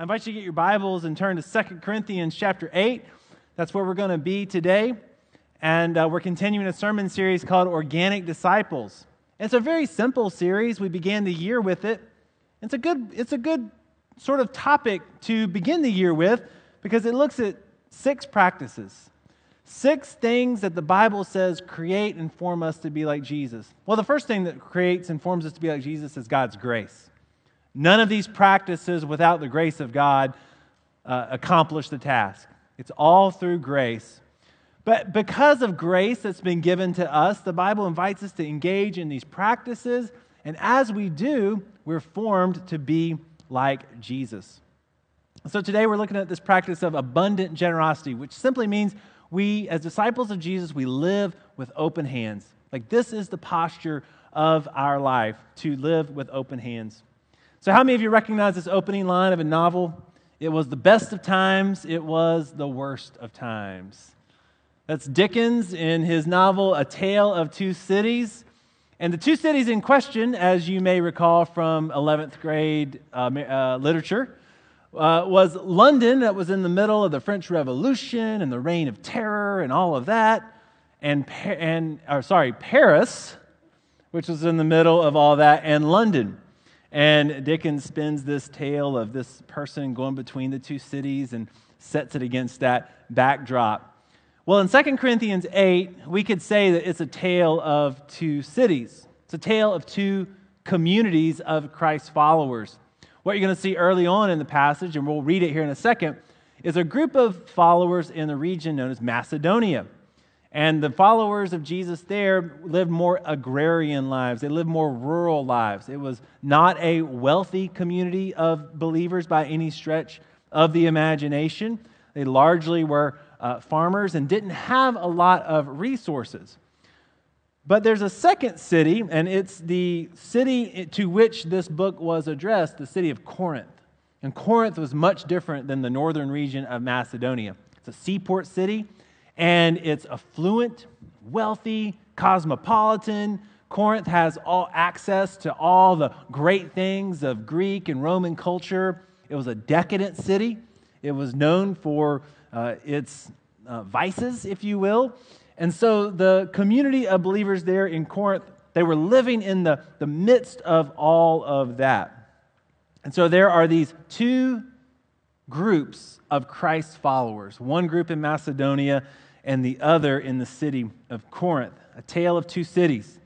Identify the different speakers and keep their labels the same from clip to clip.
Speaker 1: I invite you to get your Bibles and turn to 2 Corinthians chapter 8. That's where we're going to be today. And uh, we're continuing a sermon series called Organic Disciples. It's a very simple series. We began the year with it. It's a good, it's a good sort of topic to begin the year with because it looks at six practices. Six things that the Bible says create and form us to be like Jesus. Well, the first thing that creates and forms us to be like Jesus is God's grace. None of these practices without the grace of God uh, accomplish the task. It's all through grace. But because of grace that's been given to us, the Bible invites us to engage in these practices. And as we do, we're formed to be like Jesus. So today we're looking at this practice of abundant generosity, which simply means we, as disciples of Jesus, we live with open hands. Like this is the posture of our life, to live with open hands. So, how many of you recognize this opening line of a novel? It was the best of times, it was the worst of times. That's Dickens in his novel, A Tale of Two Cities. And the two cities in question, as you may recall from 11th grade uh, uh, literature, uh, was London, that was in the middle of the French Revolution and the Reign of Terror and all of that, and, and or sorry, Paris, which was in the middle of all that, and London. And Dickens spins this tale of this person going between the two cities and sets it against that backdrop. Well, in 2 Corinthians 8, we could say that it's a tale of two cities. It's a tale of two communities of Christ's followers. What you're going to see early on in the passage, and we'll read it here in a second, is a group of followers in the region known as Macedonia. And the followers of Jesus there lived more agrarian lives. They lived more rural lives. It was not a wealthy community of believers by any stretch of the imagination. They largely were uh, farmers and didn't have a lot of resources. But there's a second city, and it's the city to which this book was addressed, the city of Corinth. And Corinth was much different than the northern region of Macedonia. It's a seaport city, and it's affluent, wealthy, cosmopolitan. Corinth has all access to all the great things of Greek and Roman culture. It was a decadent city. It was known for uh, its uh, vices, if you will. And so the community of believers there in Corinth, they were living in the, the midst of all of that. And so there are these two groups of Christ's followers one group in Macedonia and the other in the city of Corinth, a tale of two cities.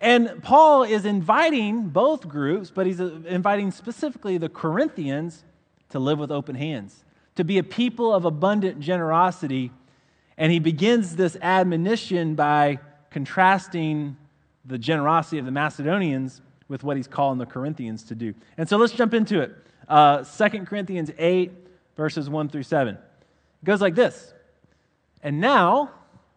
Speaker 1: And Paul is inviting both groups, but he's inviting specifically the Corinthians to live with open hands, to be a people of abundant generosity and he begins this admonition by contrasting the generosity of the Macedonians with what he's calling the Corinthians to do. And so let's jump into it. Uh, 2 Corinthians 8, verses 1 through 7. It goes like this And now,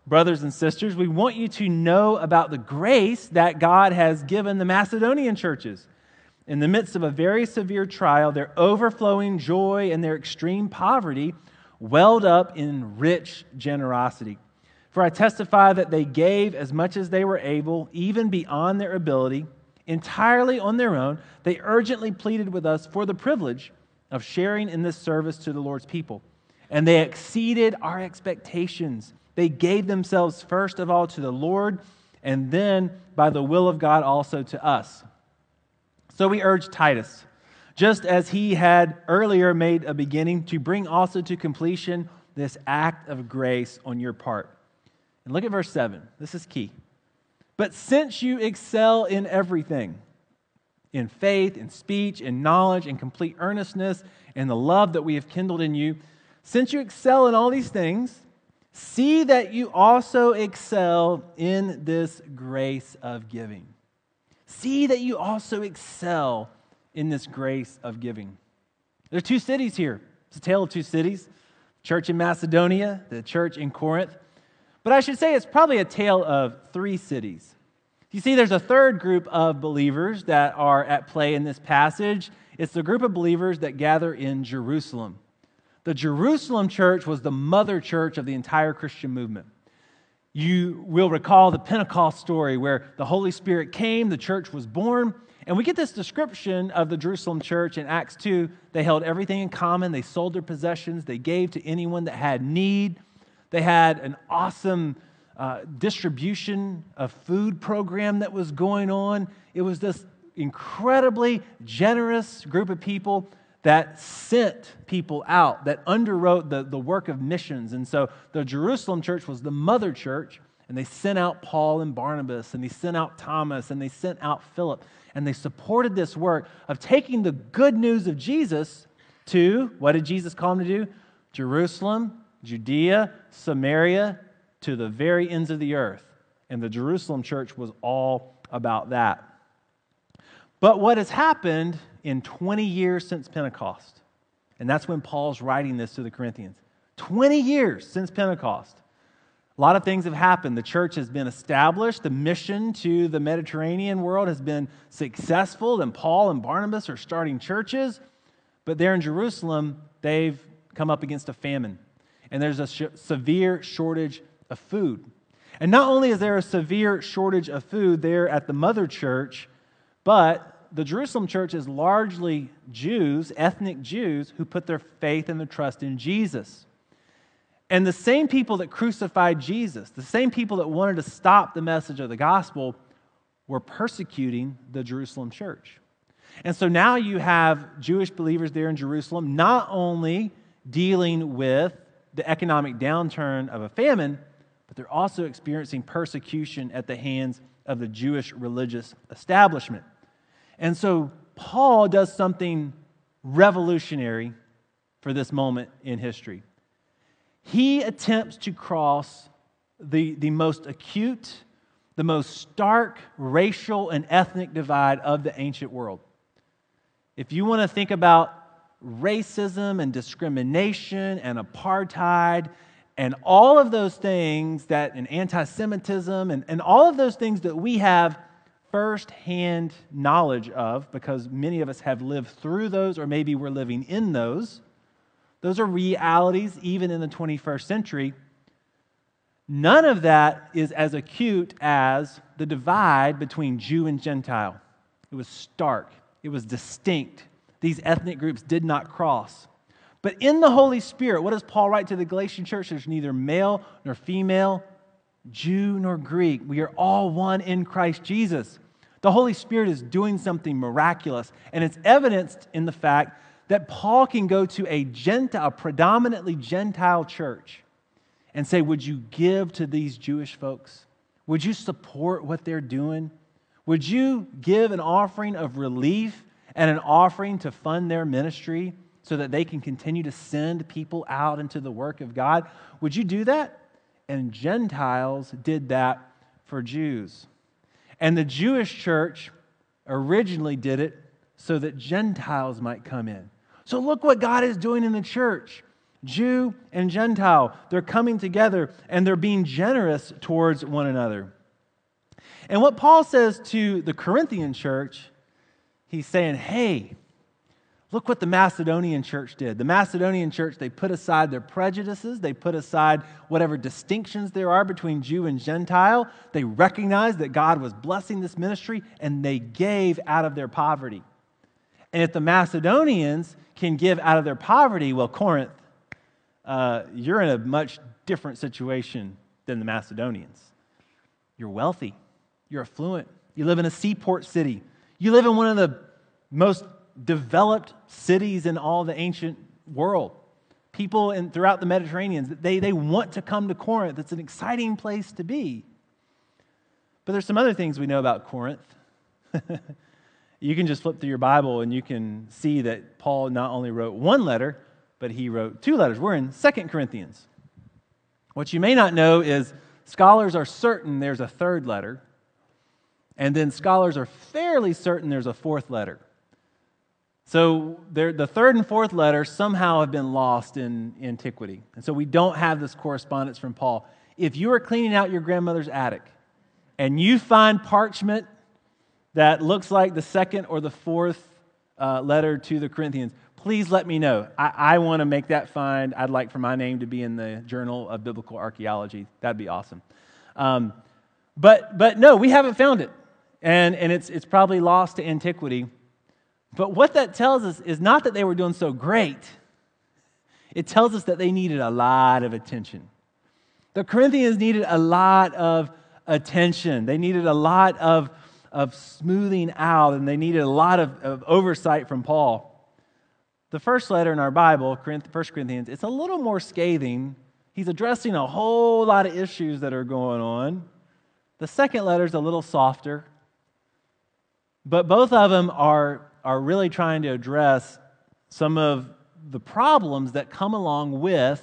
Speaker 1: brothers and sisters, we want you to know about the grace that God has given the Macedonian churches. In the midst of a very severe trial, their overflowing joy and their extreme poverty welled up in rich generosity. For I testify that they gave as much as they were able, even beyond their ability, entirely on their own. They urgently pleaded with us for the privilege of sharing in this service to the Lord's people. And they exceeded our expectations. They gave themselves first of all to the Lord, and then by the will of God also to us. So we urge Titus just as he had earlier made a beginning to bring also to completion this act of grace on your part. And look at verse 7. This is key. But since you excel in everything, in faith, in speech, in knowledge, in complete earnestness, in the love that we have kindled in you, since you excel in all these things, see that you also excel in this grace of giving. See that you also excel in this grace of giving. There are two cities here. It's a tale of two cities church in Macedonia, the church in Corinth. But I should say it's probably a tale of three cities. You see, there's a third group of believers that are at play in this passage. It's the group of believers that gather in Jerusalem. The Jerusalem church was the mother church of the entire Christian movement. You will recall the Pentecost story where the Holy Spirit came, the church was born, And we get this description of the Jerusalem church in Acts 2. They held everything in common, they sold their possessions, they gave to anyone that had need. They had an awesome uh, distribution of food program that was going on. It was this incredibly generous group of people that sent people out, that underwrote the, the work of missions. And so the Jerusalem church was the mother church, and they sent out Paul and Barnabas, and they sent out Thomas, and they sent out Philip, and they supported this work of taking the good news of Jesus to what did Jesus call them to do? Jerusalem, Judea, Samaria, to the very ends of the earth. And the Jerusalem church was all about that. But what has happened in 20 years since Pentecost, and that's when Paul's writing this to the Corinthians 20 years since Pentecost. A lot of things have happened. The church has been established. The mission to the Mediterranean world has been successful. And Paul and Barnabas are starting churches. But there in Jerusalem, they've come up against a famine. And there's a sh- severe shortage of food. And not only is there a severe shortage of food there at the mother church, but the Jerusalem church is largely Jews, ethnic Jews, who put their faith and their trust in Jesus. And the same people that crucified Jesus, the same people that wanted to stop the message of the gospel, were persecuting the Jerusalem church. And so now you have Jewish believers there in Jerusalem not only dealing with the economic downturn of a famine, but they're also experiencing persecution at the hands of the Jewish religious establishment. And so Paul does something revolutionary for this moment in history. He attempts to cross the, the most acute, the most stark racial and ethnic divide of the ancient world. If you want to think about racism and discrimination and apartheid and all of those things that, and anti Semitism, and, and all of those things that we have firsthand knowledge of because many of us have lived through those, or maybe we're living in those. Those are realities even in the 21st century. None of that is as acute as the divide between Jew and Gentile. It was stark, it was distinct. These ethnic groups did not cross. But in the Holy Spirit, what does Paul write to the Galatian church? There's neither male nor female, Jew nor Greek. We are all one in Christ Jesus. The Holy Spirit is doing something miraculous, and it's evidenced in the fact that Paul can go to a Gentile, predominantly Gentile church and say, Would you give to these Jewish folks? Would you support what they're doing? Would you give an offering of relief and an offering to fund their ministry? so that they can continue to send people out into the work of God. Would you do that? And Gentiles did that for Jews. And the Jewish church originally did it so that Gentiles might come in. So look what God is doing in the church. Jew and Gentile, they're coming together and they're being generous towards one another. And what Paul says to the Corinthian church, he's saying, hey, Look what the Macedonian church did. The Macedonian church, they put aside their prejudices, they put aside whatever distinctions there are between Jew and Gentile. They recognized that God was blessing this ministry and they gave out of their poverty. And if the Macedonians can give out of their poverty, well, Corinth, uh, you're in a much different situation than the Macedonians. You're wealthy, you're affluent, you live in a seaport city, you live in one of the most developed cities in all the ancient world. People in, throughout the Mediterranean, they, they want to come to Corinth. It's an exciting place to be. But there's some other things we know about Corinth. you can just flip through your Bible and you can see that Paul not only wrote one letter, but he wrote two letters. We're in Second Corinthians. What you may not know is scholars are certain there's a third letter, and then scholars are fairly certain there's a fourth letter. So the third and fourth letters somehow have been lost in antiquity. And so we don't have this correspondence from Paul. If you are cleaning out your grandmother's attic and you find parchment that looks like the second or the fourth uh, letter to the Corinthians, please let me know. I, I want to make that find. I'd like for my name to be in the Journal of Biblical Archaeology. That'd be awesome. Um, but, but no, we haven't found it. and, and it's, it's probably lost to antiquity. But what that tells us is not that they were doing so great, it tells us that they needed a lot of attention. The Corinthians needed a lot of attention, they needed a lot of, of smoothing out, and they needed a lot of, of oversight from Paul. The first letter in our Bible, 1 Corinthians, it's a little more scathing. He's addressing a whole lot of issues that are going on. The second letter is a little softer, but both of them are, are really trying to address some of the problems that come along with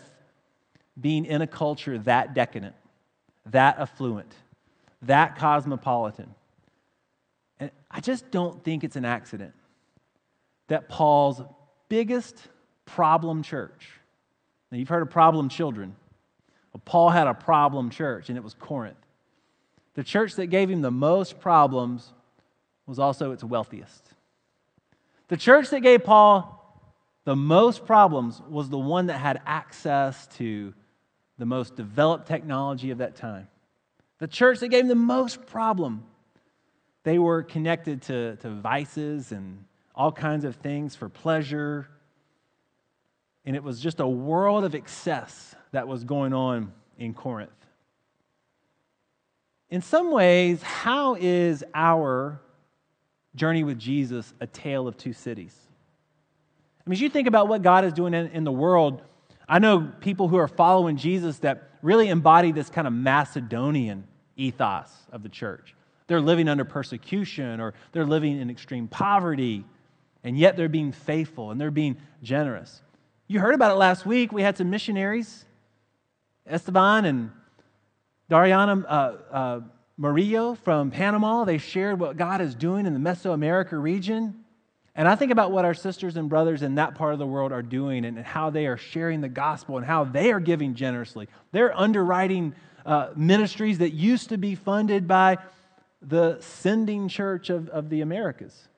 Speaker 1: being in a culture that decadent, that affluent, that cosmopolitan. And I just don't think it's an accident that Paul's biggest problem church. Now, you've heard of problem children. Well, Paul had a problem church, and it was Corinth. The church that gave him the most problems was also its wealthiest. The church that gave Paul the most problems was the one that had access to the most developed technology of that time. The church that gave him the most problem, they were connected to, to vices and all kinds of things for pleasure. And it was just a world of excess that was going on in Corinth. In some ways, how is our journey with Jesus a tale of two cities? I mean, as you think about what God is doing in, in the world, I know people who are following Jesus that really embody this kind of Macedonian ethos of the church. They're living under persecution or they're living in extreme poverty and yet they're being faithful and they're being generous. You heard about it last week. We had some missionaries, Esteban and Dariana uh, uh, Murillo from Panama. They shared what God is doing in the Mesoamerica region. And I think about what our sisters and brothers in that part of the world are doing and how they are sharing the gospel and how they are giving generously. They're underwriting uh, ministries that used to be funded by the sending church of, of the Americas.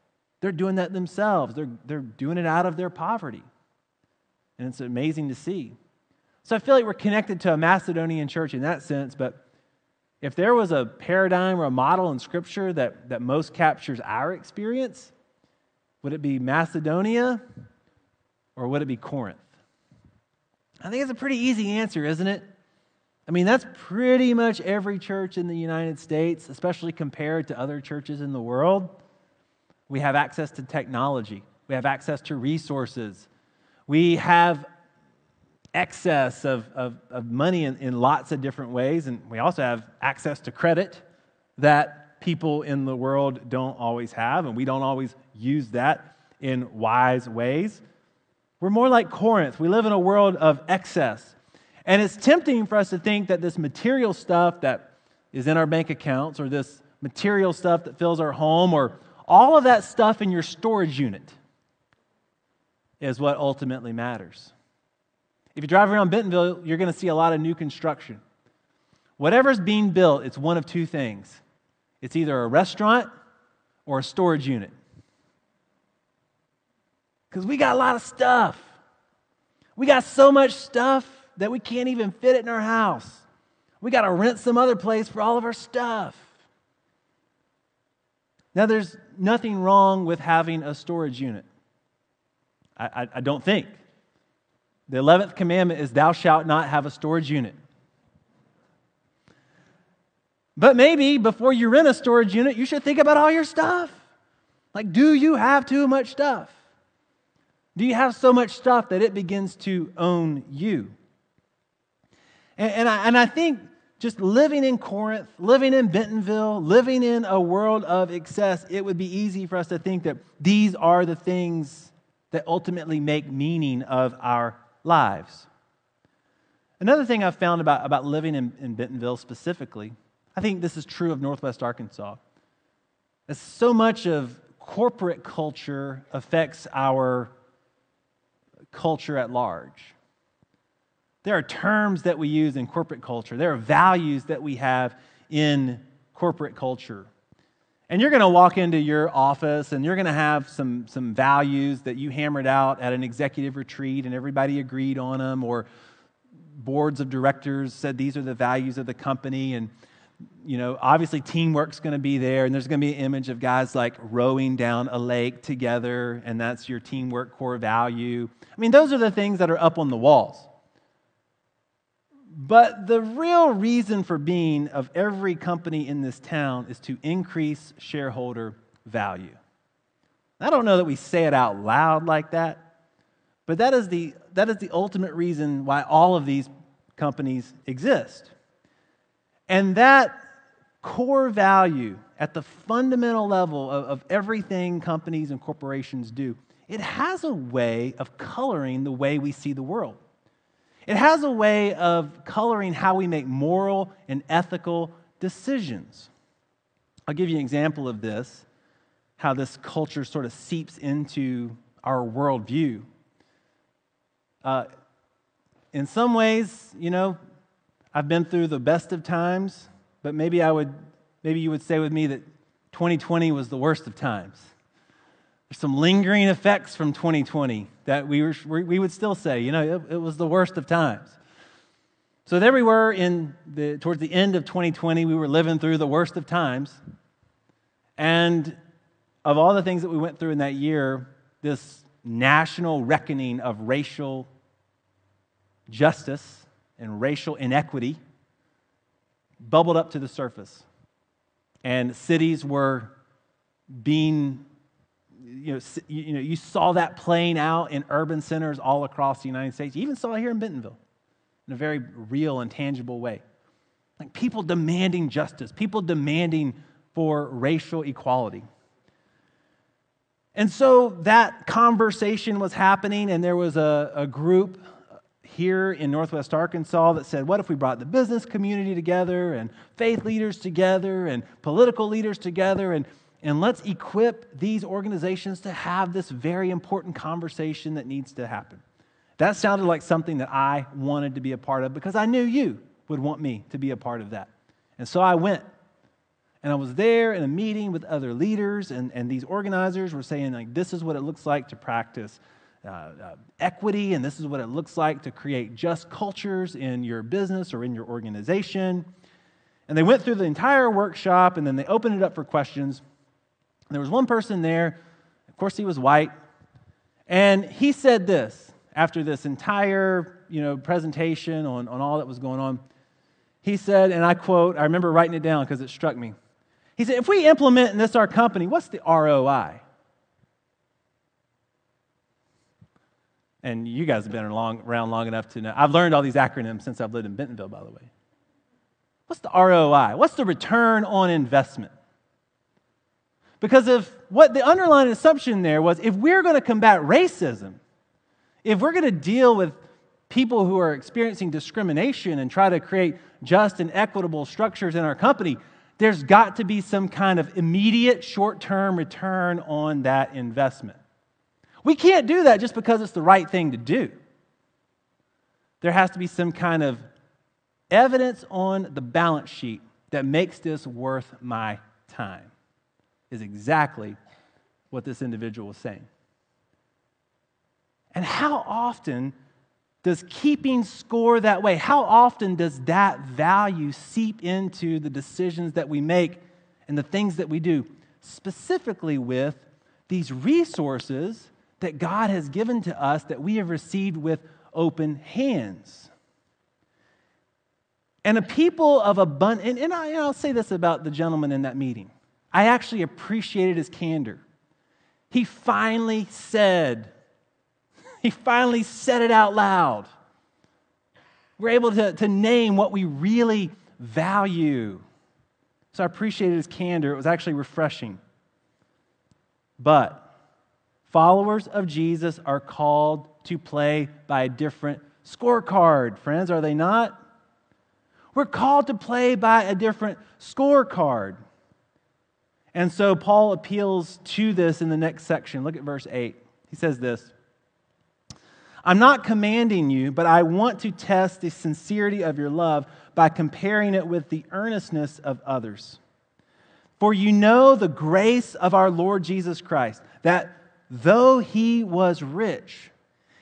Speaker 1: They're doing that themselves. They're, they're doing it out of their poverty. And it's amazing to see. So I feel like we're connected to a Macedonian church in that sense, but if there was a paradigm or a model in Scripture that, that most captures our experience, would it be Macedonia or would it be Corinth? I think it's a pretty easy answer, isn't it? I mean, that's pretty much every church in the United States, especially compared to other churches in the world. We have access to technology, we have access to resources, we have excess of, of, of money in, in lots of different ways, and we also have access to credit that people in the world don't always have, and we don't always use that in wise ways. We're more like Corinth. We live in a world of excess. And it's tempting for us to think that this material stuff that is in our bank accounts or this material stuff that fills our home or all of that stuff in your storage unit is what ultimately matters. If you drive around Bentonville, you're going to see a lot of new construction. Whatever's being built, it's one of two things it's either a restaurant or a storage unit. Because we got a lot of stuff. We got so much stuff that we can't even fit it in our house. We got to rent some other place for all of our stuff. Now, there's nothing wrong with having a storage unit. I, I, I don't think. The 11th commandment is, Thou shalt not have a storage unit. But maybe before you rent a storage unit, you should think about all your stuff. Like, do you have too much stuff? Do you have so much stuff that it begins to own you? And, and, I, and I think just living in Corinth, living in Bentonville, living in a world of excess, it would be easy for us to think that these are the things that ultimately make meaning of our lives. Another thing I've found about, about living in, in Bentonville specifically, I think this is true of Northwest Arkansas, is so much of corporate culture affects our culture at large. There are terms that we use in corporate culture, there are values that we have in corporate culture. And you're going to walk into your office and you're going to have some, some values that you hammered out at an executive retreat and everybody agreed on them, or boards of directors said these are the values of the company. And you know, obviously teamwork's going to be there, and there's going to be an image of guys like rowing down a lake together, and that's your teamwork core value. I mean, those are the things that are up on the walls. But the real reason for being of every company in this town is to increase shareholder value. I don't know that we say it out loud like that, but that is the, that is the ultimate reason why all of these companies exist. And that core value at the fundamental level of, of everything companies and corporations do, it has a way of coloring the way we see the world. It has a way of coloring how we make moral and ethical decisions. I'll give you an example of this, how this culture sort of seeps into our worldview. Uh, in some ways, you know, I've been through the best of times, but maybe I would, maybe you would say with me that 2020 was the worst of times. Some lingering effects from 2020 that we, were, we would still say, you know, it, it was the worst of times. So there we were in the, towards the end of 2020, we were living through the worst of times. And of all the things that we went through in that year, this national reckoning of racial justice and racial inequity bubbled up to the surface. And cities were being, you know, you know, you saw that playing out in urban centers all across the United States. You even saw it here in Bentonville in a very real and tangible way. Like people demanding justice, people demanding for racial equality. And so that conversation was happening, and there was a, a group here in Northwest Arkansas that said, what if we brought the business community together and faith leaders together and political leaders together and, and let's equip these organizations to have this very important conversation that needs to happen. That sounded like something that I wanted to be a part of because I knew you would want me to be a part of that. And so I went. And I was there in a meeting with other leaders, and, and these organizers were saying, like, this is what it looks like to practice uh, uh, equity, and this is what it looks like to create just cultures in your business or in your organization. And they went through the entire workshop, and then they opened it up for questions. There was one person there, of course, he was white, and he said this after this entire you know, presentation on, on all that was going on. He said, and I quote, I remember writing it down because it struck me. He said, if we implement in this our company, what's the ROI? And you guys have been around long enough to know. I've learned all these acronyms since I've lived in Bentonville, by the way. What's the ROI? What's the return on investment? Because of what the underlying assumption there was if we're going to combat racism, if we're going to deal with people who are experiencing discrimination and try to create just and equitable structures in our company, there's got to be some kind of immediate short term return on that investment. We can't do that just because it's the right thing to do. There has to be some kind of evidence on the balance sheet that makes this worth my time, is exactly what this individual was saying. And how often does keeping score that way, how often does that value seep into the decisions that we make and the things that we do, specifically with these resources that God has given to us that we have received with open hands. And a people of abundance, and, and, I, and I'll say this about the gentleman in that meeting. I actually appreciated his candor. He finally said, he finally said it out loud. We're able to, to name what we really value. So I appreciated his candor. It was actually refreshing. But Followers of Jesus are called to play by a different scorecard, friends, are they not? We're called to play by a different scorecard. And so Paul appeals to this in the next section. Look at verse 8. He says this I'm not commanding you, but I want to test the sincerity of your love by comparing it with the earnestness of others. For you know the grace of our Lord Jesus Christ, that though he was rich,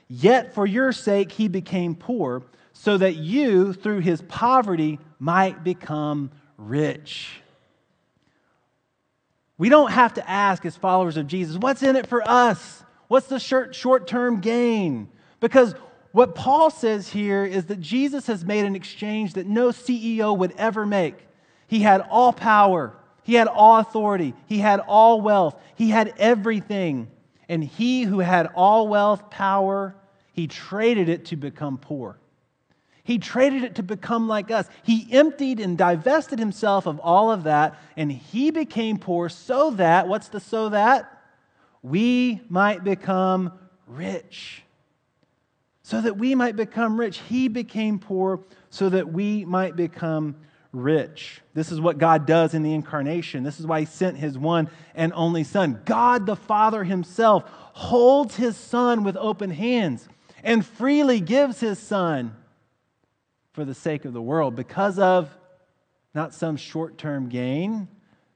Speaker 1: yet for your sake he became poor, so that you, through his poverty, might become rich. We don't have to ask, as followers of Jesus, what's in it for us? What's the short term gain? Because what Paul says here is that Jesus has made an exchange that no CEO would ever make. He had all power, he had all authority, he had all wealth, he had everything. And he who had all wealth, power, he traded it to become poor. He traded it to become like us. He emptied and divested himself of all of that, and he became poor so that, what's the so that? We might become rich so that we might become rich. He became poor so that we might become rich. This is what God does in the incarnation. This is why He sent His one and only Son. God the Father Himself holds His Son with open hands and freely gives His Son for the sake of the world because of not some short term gain,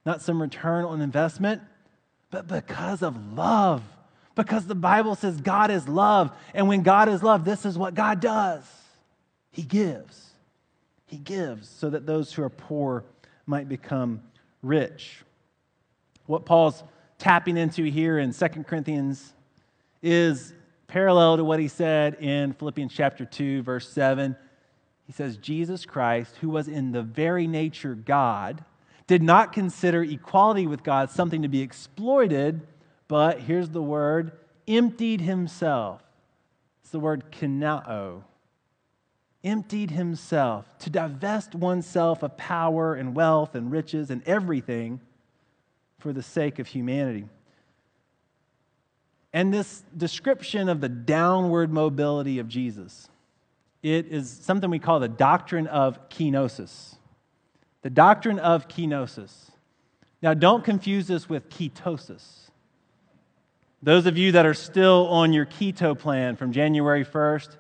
Speaker 1: not some return on investment, but because of love because the Bible says God is love. And when God is love, this is what God does He gives. He gives so that those who are poor might become rich. What Paul's tapping into here in 2 Corinthians is parallel to what he said in Philippians chapter 2, verse 7. He says, Jesus Christ, who was in the very nature God, did not consider equality with God something to be exploited but here's the word emptied himself. It's the word kinao. Emptied himself to divest oneself of power and wealth and riches and everything for the sake of humanity. And this description of the downward mobility of Jesus, it is something we call the doctrine of kenosis. The doctrine of kenosis. Now, don't confuse this with ketosis. Those of you that are still on your keto plan from January 1st,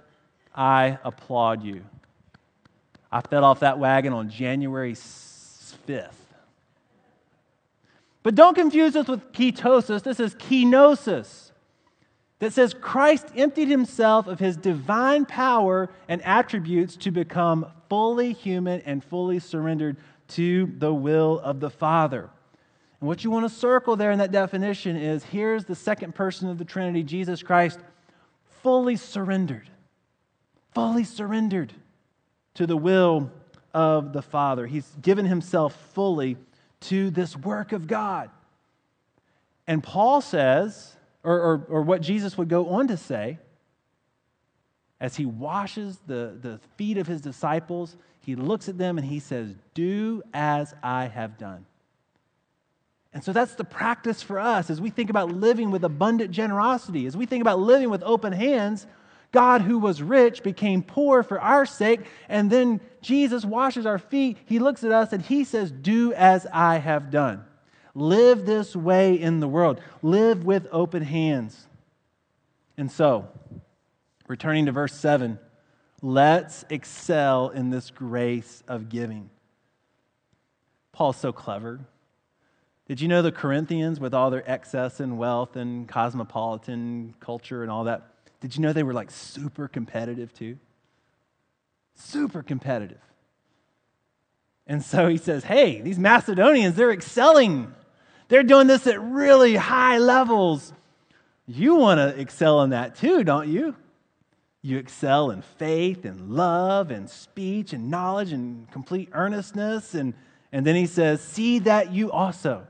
Speaker 1: I applaud you. I fell off that wagon on January 5th. But don't confuse this with ketosis. This is kenosis that says Christ emptied himself of his divine power and attributes to become fully human and fully surrendered to the will of the Father. And what you want to circle there in that definition is here's the second person of the Trinity, Jesus Christ, fully surrendered, fully surrendered to the will of the Father. He's given himself fully to this work of God. And Paul says, or, or, or what Jesus would go on to say, as he washes the, the feet of his disciples, he looks at them and he says, Do as I have done. And so that's the practice for us as we think about living with abundant generosity, as we think about living with open hands. God, who was rich, became poor for our sake. And then Jesus washes our feet. He looks at us and he says, Do as I have done. Live this way in the world. Live with open hands. And so, returning to verse 7, let's excel in this grace of giving. Paul's so clever. Did you know the Corinthians, with all their excess and wealth and cosmopolitan culture and all that, did you know they were like super competitive too? Super competitive. And so he says, hey, these Macedonians, they're excelling. They're doing this at really high levels. You want to excel in that too, don't you? You excel in faith and love and speech and knowledge and complete earnestness. And, and then he says, see that you also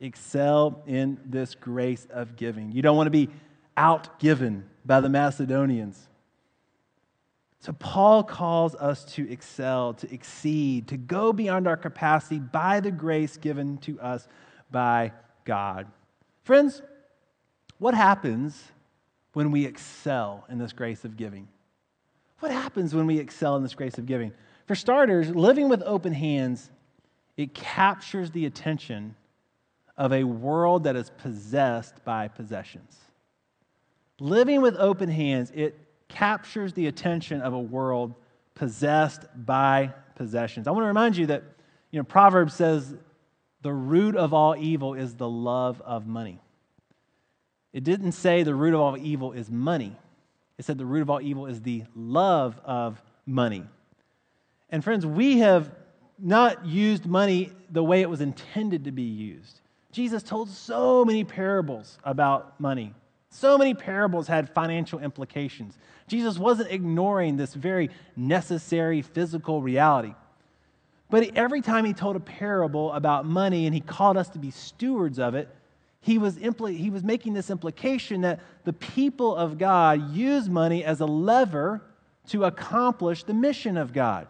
Speaker 1: excel in this grace of giving. You don't want to be outgiven by the Macedonians. So, Paul calls us to excel, to exceed, to go beyond our capacity by the grace given to us by God. Friends, what happens when we excel in this grace of giving? What happens when we excel in this grace of giving? For starters, living with open hands, it captures the attention of a world that is possessed by possessions. Living with open hands, it captures the attention of a world possessed by possessions. I want to remind you that you know Proverbs says the root of all evil is the love of money. It didn't say the root of all evil is money. It said the root of all evil is the love of money. And friends, we have not used money the way it was intended to be used. Jesus told so many parables about money. So many parables had financial implications. Jesus wasn't ignoring this very necessary physical reality. But every time he told a parable about money and he called us to be stewards of it, he was, impl- he was making this implication that the people of God use money as a lever to accomplish the mission of God.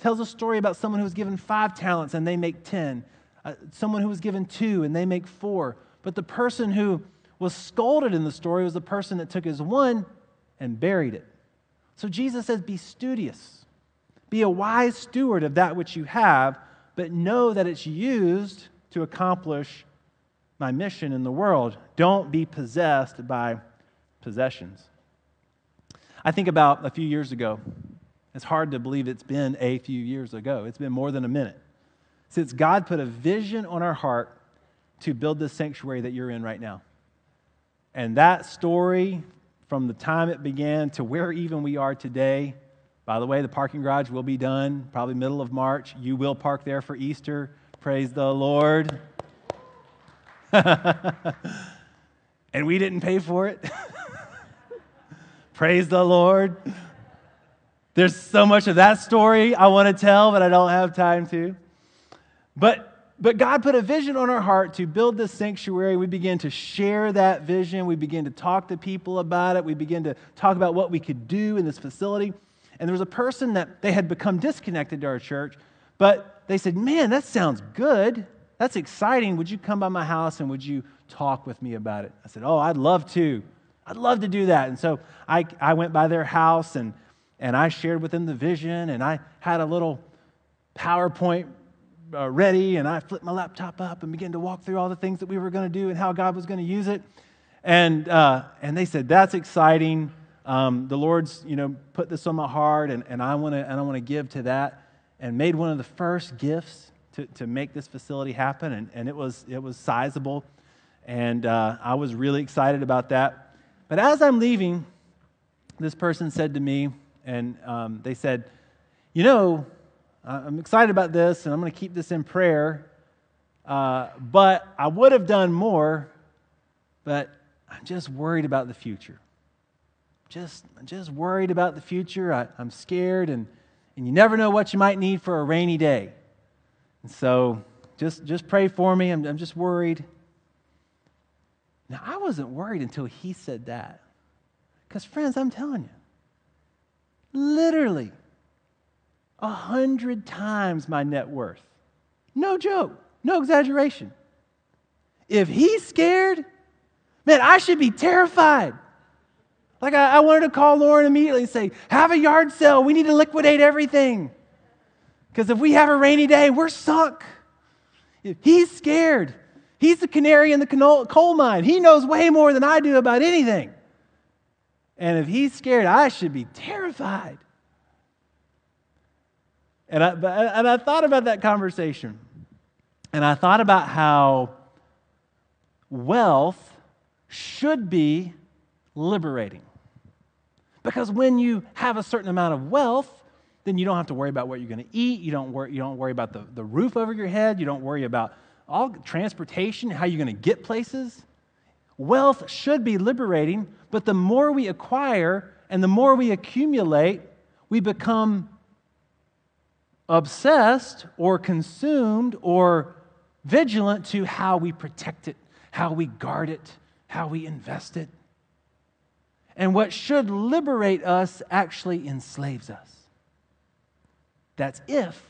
Speaker 1: tells a story about someone who was given five talents and they make ten, uh, someone who was given two and they make four. But the person who was scolded in the story was the person that took his one and buried it. So Jesus says, Be studious, be a wise steward of that which you have, but know that it's used to accomplish my mission in the world. Don't be possessed by possessions. I think about a few years ago. It's hard to believe it's been a few years ago. It's been more than a minute. Since God put a vision on our heart to build this sanctuary that you're in right now. And that story, from the time it began to where even we are today, by the way, the parking garage will be done probably middle of March. You will park there for Easter. Praise the Lord. and we didn't pay for it. Praise the Lord. There's so much of that story I want to tell, but I don't have time to. But but God put a vision on our heart to build this sanctuary. We began to share that vision. We began to talk to people about it. We began to talk about what we could do in this facility. And there was a person that they had become disconnected to our church, but they said, Man, that sounds good. That's exciting. Would you come by my house and would you talk with me about it? I said, Oh, I'd love to. I'd love to do that. And so I, I went by their house and, and I shared with them the vision and I had a little PowerPoint uh, ready and I flipped my laptop up and began to walk through all the things that we were going to do and how God was going to use it. And, uh, and they said, That's exciting. Um, the Lord's, you know, put this on my heart and, and I want to and I want to give to that. And made one of the first gifts to, to make this facility happen, and, and it, was, it was sizable. And uh, I was really excited about that. But as I'm leaving, this person said to me, and um, they said, You know, I'm excited about this, and I'm going to keep this in prayer, uh, but I would have done more, but I'm just worried about the future. Just, just worried about the future. I, I'm scared, and, and you never know what you might need for a rainy day. And so just, just pray for me. I'm, I'm just worried. Now, I wasn't worried until he said that. Because, friends, I'm telling you, literally a hundred times my net worth. No joke, no exaggeration. If he's scared, man, I should be terrified. Like, I, I wanted to call Lauren immediately and say, Have a yard sale. We need to liquidate everything. Because if we have a rainy day, we're sunk. He's scared. He's the canary in the coal mine. He knows way more than I do about anything. And if he's scared, I should be terrified. And I, and I thought about that conversation. And I thought about how wealth should be liberating. Because when you have a certain amount of wealth, then you don't have to worry about what you're going to eat. You don't worry, you don't worry about the, the roof over your head. You don't worry about all transportation, how you're going to get places. Wealth should be liberating, but the more we acquire and the more we accumulate, we become obsessed or consumed or vigilant to how we protect it, how we guard it, how we invest it. And what should liberate us actually enslaves us. That's if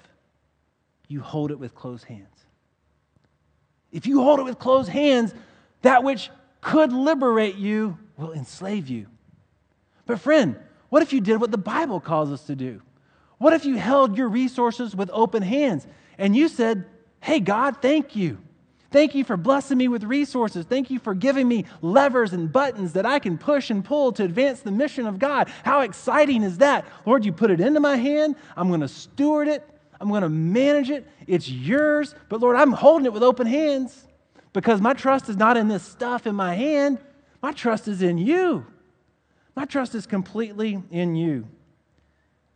Speaker 1: you hold it with closed hands. If you hold it with closed hands, that which could liberate you will enslave you. But, friend, what if you did what the Bible calls us to do? What if you held your resources with open hands and you said, Hey, God, thank you. Thank you for blessing me with resources. Thank you for giving me levers and buttons that I can push and pull to advance the mission of God. How exciting is that? Lord, you put it into my hand. I'm going to steward it. I'm going to manage it. It's yours. But Lord, I'm holding it with open hands because my trust is not in this stuff in my hand. My trust is in you. My trust is completely in you.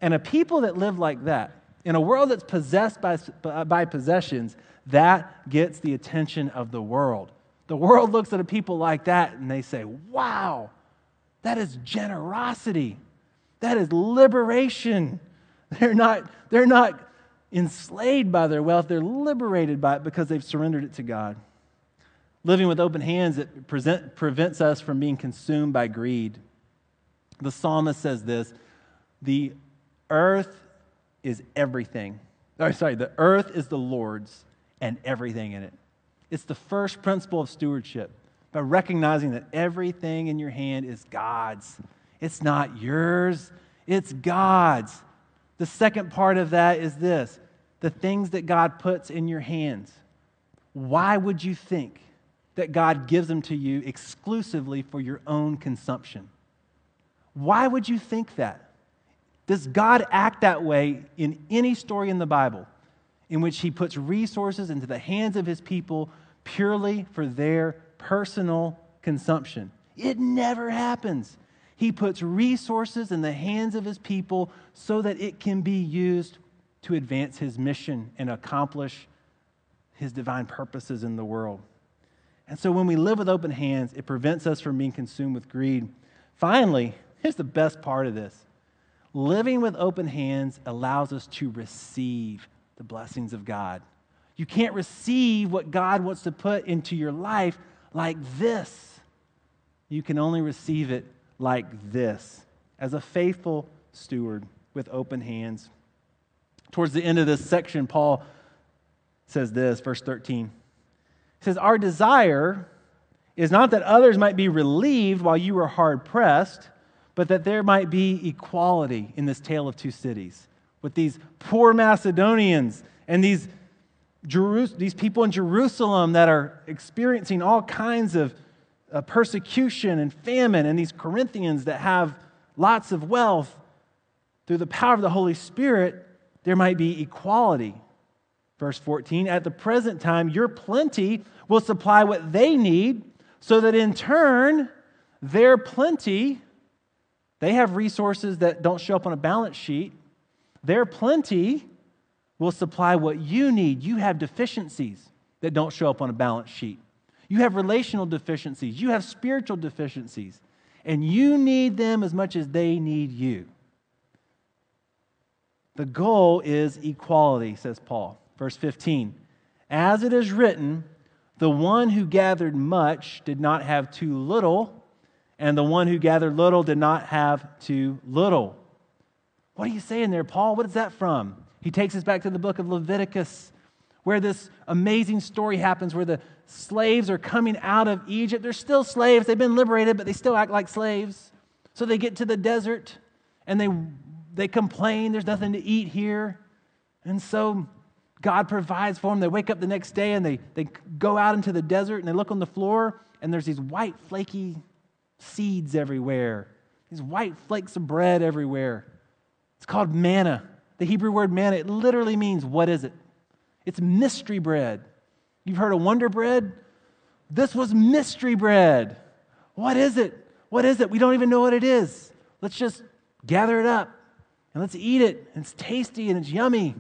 Speaker 1: And a people that live like that, In a world that's possessed by, by possessions, that gets the attention of the world. The world looks at a people like that and they say, wow, that is generosity. That is liberation. They're not, they're not enslaved by their wealth, they're liberated by it because they've surrendered it to God. Living with open hands, it present, prevents us from being consumed by greed. The psalmist says this The earth is everything. Oh, sorry, the earth is the Lord's and everything in it. It's the first principle of stewardship by recognizing that everything in your hand is God's. It's not yours, it's God's. The second part of that is this the things that God puts in your hands. Why would you think that God gives them to you exclusively for your own consumption? Why would you think that? Does God act that way in any story in the Bible in which he puts resources into the hands of his people purely for their personal consumption? It never happens. He puts resources in the hands of his people so that it can be used to advance his mission and accomplish his divine purposes in the world. And so when we live with open hands, it prevents us from being consumed with greed. Finally, here's the best part of this living with open hands allows us to receive the blessings of God. You can't receive what God wants to put into your life like this. You can only receive it like this as a faithful steward with open hands. Towards the end of this section, Paul says this, verse 13. He says, Our desire is not that others might be relieved while you are hard pressed, but that there might be equality in this tale of two cities with these poor Macedonians and these, Jerus- these people in Jerusalem that are experiencing all kinds of uh, persecution and famine, and these Corinthians that have lots of wealth. Through the power of the Holy Spirit, there might be equality. Verse 14, at the present time, your plenty will supply what they need, so that in turn, their plenty, they have resources that don't show up on a balance sheet. Their plenty will supply what you need. You have deficiencies that don't show up on a balance sheet. You have relational deficiencies. You have spiritual deficiencies. And you need them as much as they need you. The goal is equality, says Paul. Verse 15 As it is written, the one who gathered much did not have too little, and the one who gathered little did not have too little. What are you saying there, Paul? What is that from? He takes us back to the book of Leviticus, where this amazing story happens where the slaves are coming out of Egypt. They're still slaves, they've been liberated, but they still act like slaves. So they get to the desert and they, they complain, there's nothing to eat here. And so God provides for them. They wake up the next day and they, they go out into the desert and they look on the floor and there's these white, flaky seeds everywhere, these white flakes of bread everywhere. It's called manna. The Hebrew word manna, it literally means what is it? It's mystery bread. You've heard of Wonder Bread? This was mystery bread. What is it? What is it? We don't even know what it is. Let's just gather it up and let's eat it. It's tasty and it's yummy.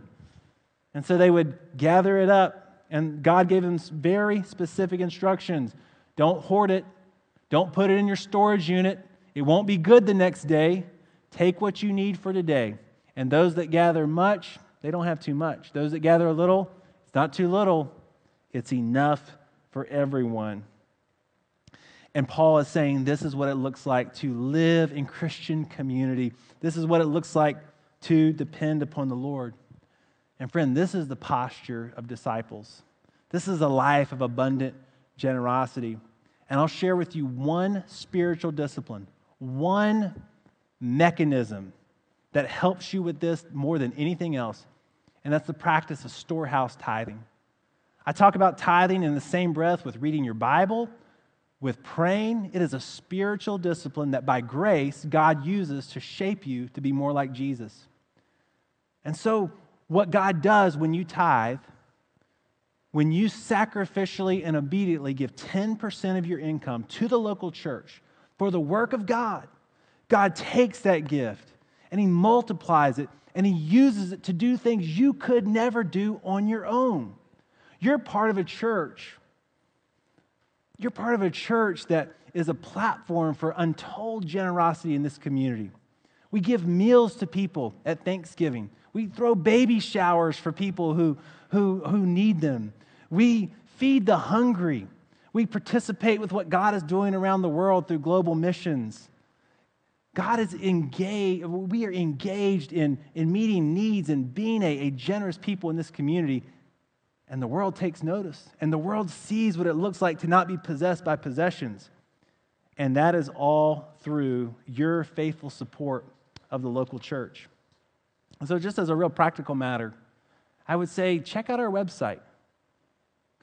Speaker 1: And so they would gather it up, and God gave them very specific instructions. Don't hoard it, don't put it in your storage unit. It won't be good the next day. Take what you need for today. And those that gather much, they don't have too much. Those that gather a little, it's not too little, it's enough for everyone. And Paul is saying this is what it looks like to live in Christian community. This is what it looks like to depend upon the Lord. And friend, this is the posture of disciples. This is a life of abundant generosity. And I'll share with you one spiritual discipline, one mechanism that helps you with this more than anything else, and that's the practice of storehouse tithing. I talk about tithing in the same breath with reading your Bible, with praying. It is a spiritual discipline that by grace God uses to shape you to be more like Jesus. And so, what God does when you tithe, when you sacrificially and obediently give 10% of your income to the local church for the work of God, God takes that gift and He multiplies it and He uses it to do things you could never do on your own. You're part of a church. You're part of a church that is a platform for untold generosity in this community. We give meals to people at Thanksgiving. We throw baby showers for people who, who, who need them. We feed the hungry. We participate with what God is doing around the world through global missions. God is engaged, we are engaged in, in meeting needs and being a, a generous people in this community. And the world takes notice, and the world sees what it looks like to not be possessed by possessions. And that is all through your faithful support of the local church. So, just as a real practical matter, I would say check out our website.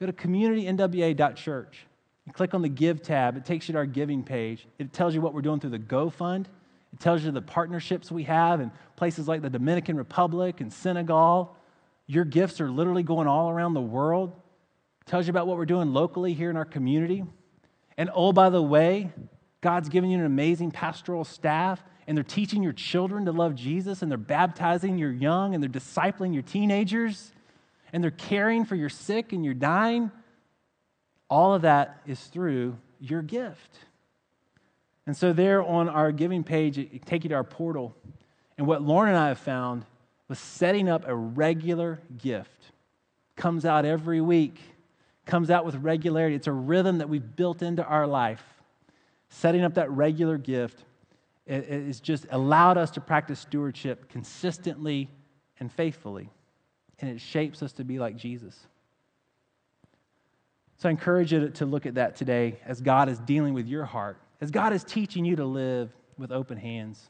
Speaker 1: Go to communitynwa.church. You click on the Give tab, it takes you to our giving page. It tells you what we're doing through the Go Fund. It tells you the partnerships we have in places like the Dominican Republic and Senegal. Your gifts are literally going all around the world. It tells you about what we're doing locally here in our community. And oh, by the way, God's given you an amazing pastoral staff, and they're teaching your children to love Jesus, and they're baptizing your young, and they're discipling your teenagers, and they're caring for your sick and your dying. All of that is through your gift. And so, there on our giving page, it take you to our portal. And what Lauren and I have found was setting up a regular gift. Comes out every week, comes out with regularity. It's a rhythm that we've built into our life. Setting up that regular gift is just allowed us to practice stewardship consistently and faithfully. And it shapes us to be like Jesus. So I encourage you to look at that today as God is dealing with your heart, as God is teaching you to live with open hands.